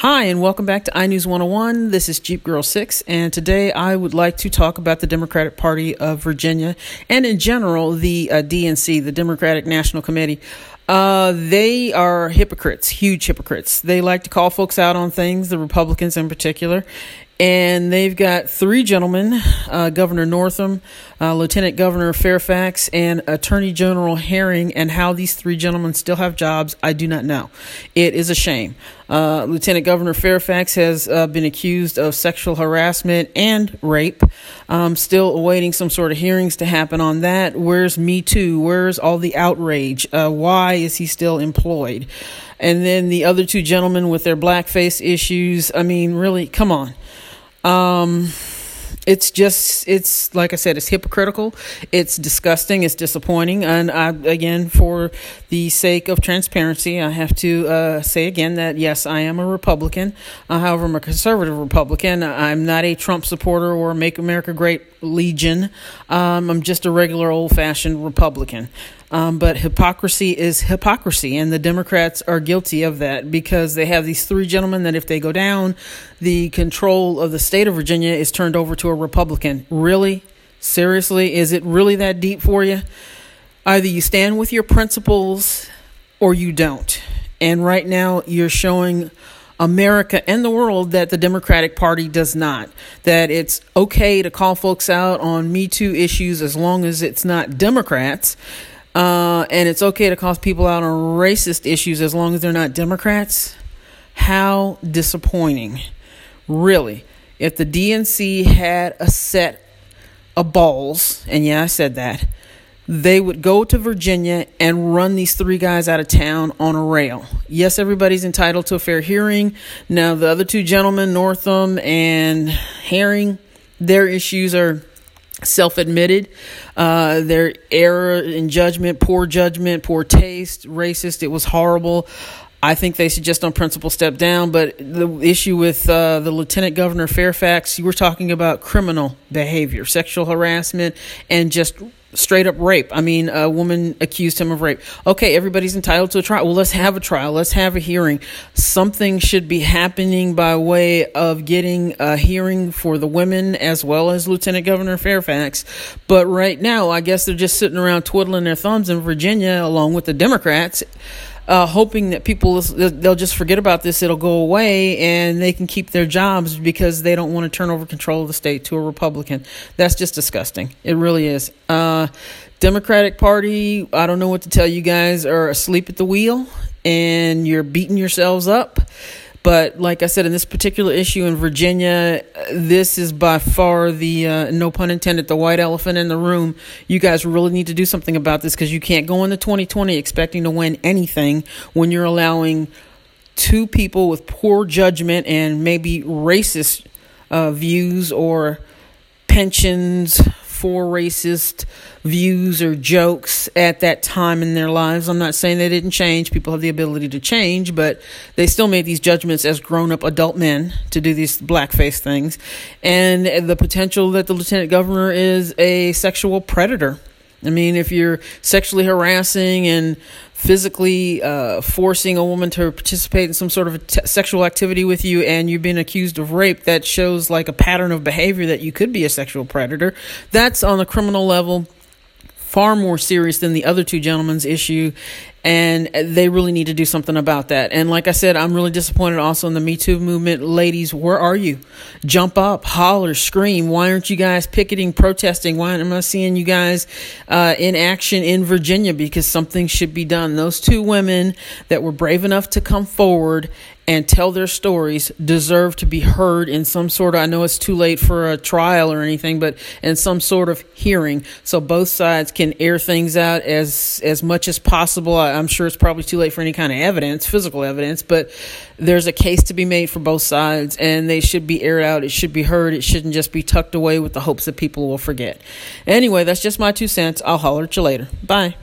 Hi, and welcome back to iNews 101. This is Jeep Girl 6, and today I would like to talk about the Democratic Party of Virginia and, in general, the uh, DNC, the Democratic National Committee. Uh, they are hypocrites, huge hypocrites. They like to call folks out on things, the Republicans in particular, and they've got three gentlemen uh, Governor Northam, uh, Lieutenant Governor Fairfax, and Attorney General Herring. And how these three gentlemen still have jobs, I do not know. It is a shame. Uh, Lieutenant Governor Fairfax has uh, been accused of sexual harassment and rape. Um, still awaiting some sort of hearings to happen on that. Where's Me Too? Where's all the outrage? Uh, why is he still employed? And then the other two gentlemen with their blackface issues. I mean, really, come on. Um, it's just it's like I said, it's hypocritical. It's disgusting. It's disappointing. And I, again, for the sake of transparency, I have to uh, say again that yes, I am a Republican. Uh, however, I'm a conservative Republican. I'm not a Trump supporter or Make America Great Legion. Um, I'm just a regular old fashioned Republican. Um, but hypocrisy is hypocrisy, and the Democrats are guilty of that because they have these three gentlemen that if they go down, the control of the state of Virginia is turned over to a Republican. Really? Seriously? Is it really that deep for you? Either you stand with your principles or you don't. And right now, you're showing America and the world that the Democratic Party does not. That it's okay to call folks out on Me Too issues as long as it's not Democrats. Uh, and it's okay to call people out on racist issues as long as they're not Democrats. How disappointing. Really. If the DNC had a set of balls, and yeah, I said that, they would go to Virginia and run these three guys out of town on a rail. Yes, everybody's entitled to a fair hearing. Now, the other two gentlemen, Northam and Herring, their issues are self admitted. Uh, their error in judgment, poor judgment, poor taste, racist. It was horrible. I think they should just on principle step down. But the issue with uh, the Lieutenant Governor Fairfax, you were talking about criminal behavior, sexual harassment, and just straight up rape. I mean, a woman accused him of rape. Okay, everybody's entitled to a trial. Well, let's have a trial. Let's have a hearing. Something should be happening by way of getting a hearing for the women as well as Lieutenant Governor Fairfax. But right now, I guess they're just sitting around twiddling their thumbs in Virginia along with the Democrats uh, hoping that people they'll just forget about this, it'll go away, and they can keep their jobs because they don't want to turn over control of the state to a Republican. That's just disgusting. It really is. Uh, Democratic Party, I don't know what to tell you guys, are asleep at the wheel, and you're beating yourselves up. But like I said, in this particular issue in Virginia, this is by far the, uh, no pun intended, the white elephant in the room. You guys really need to do something about this because you can't go into 2020 expecting to win anything when you're allowing two people with poor judgment and maybe racist uh, views or pensions for racist views or jokes at that time in their lives. I'm not saying they didn't change. People have the ability to change, but they still made these judgments as grown up adult men to do these blackface things. And the potential that the lieutenant governor is a sexual predator. I mean, if you're sexually harassing and physically uh, forcing a woman to participate in some sort of sexual activity with you and you've been accused of rape, that shows like a pattern of behavior that you could be a sexual predator. That's on the criminal level far more serious than the other two gentlemen's issue and they really need to do something about that. And like I said, I'm really disappointed also in the Me Too movement. Ladies, where are you? Jump up, holler, scream. Why aren't you guys picketing, protesting? Why am I seeing you guys uh, in action in Virginia? Because something should be done. Those two women that were brave enough to come forward and tell their stories deserve to be heard in some sort of I know it's too late for a trial or anything but in some sort of hearing. So both sides can air things out as as much as possible. I'm sure it's probably too late for any kind of evidence physical evidence but there's a case to be made for both sides and they should be aired out. It should be heard. It shouldn't just be tucked away with the hopes that people will forget. Anyway that's just my two cents. I'll holler at you later. Bye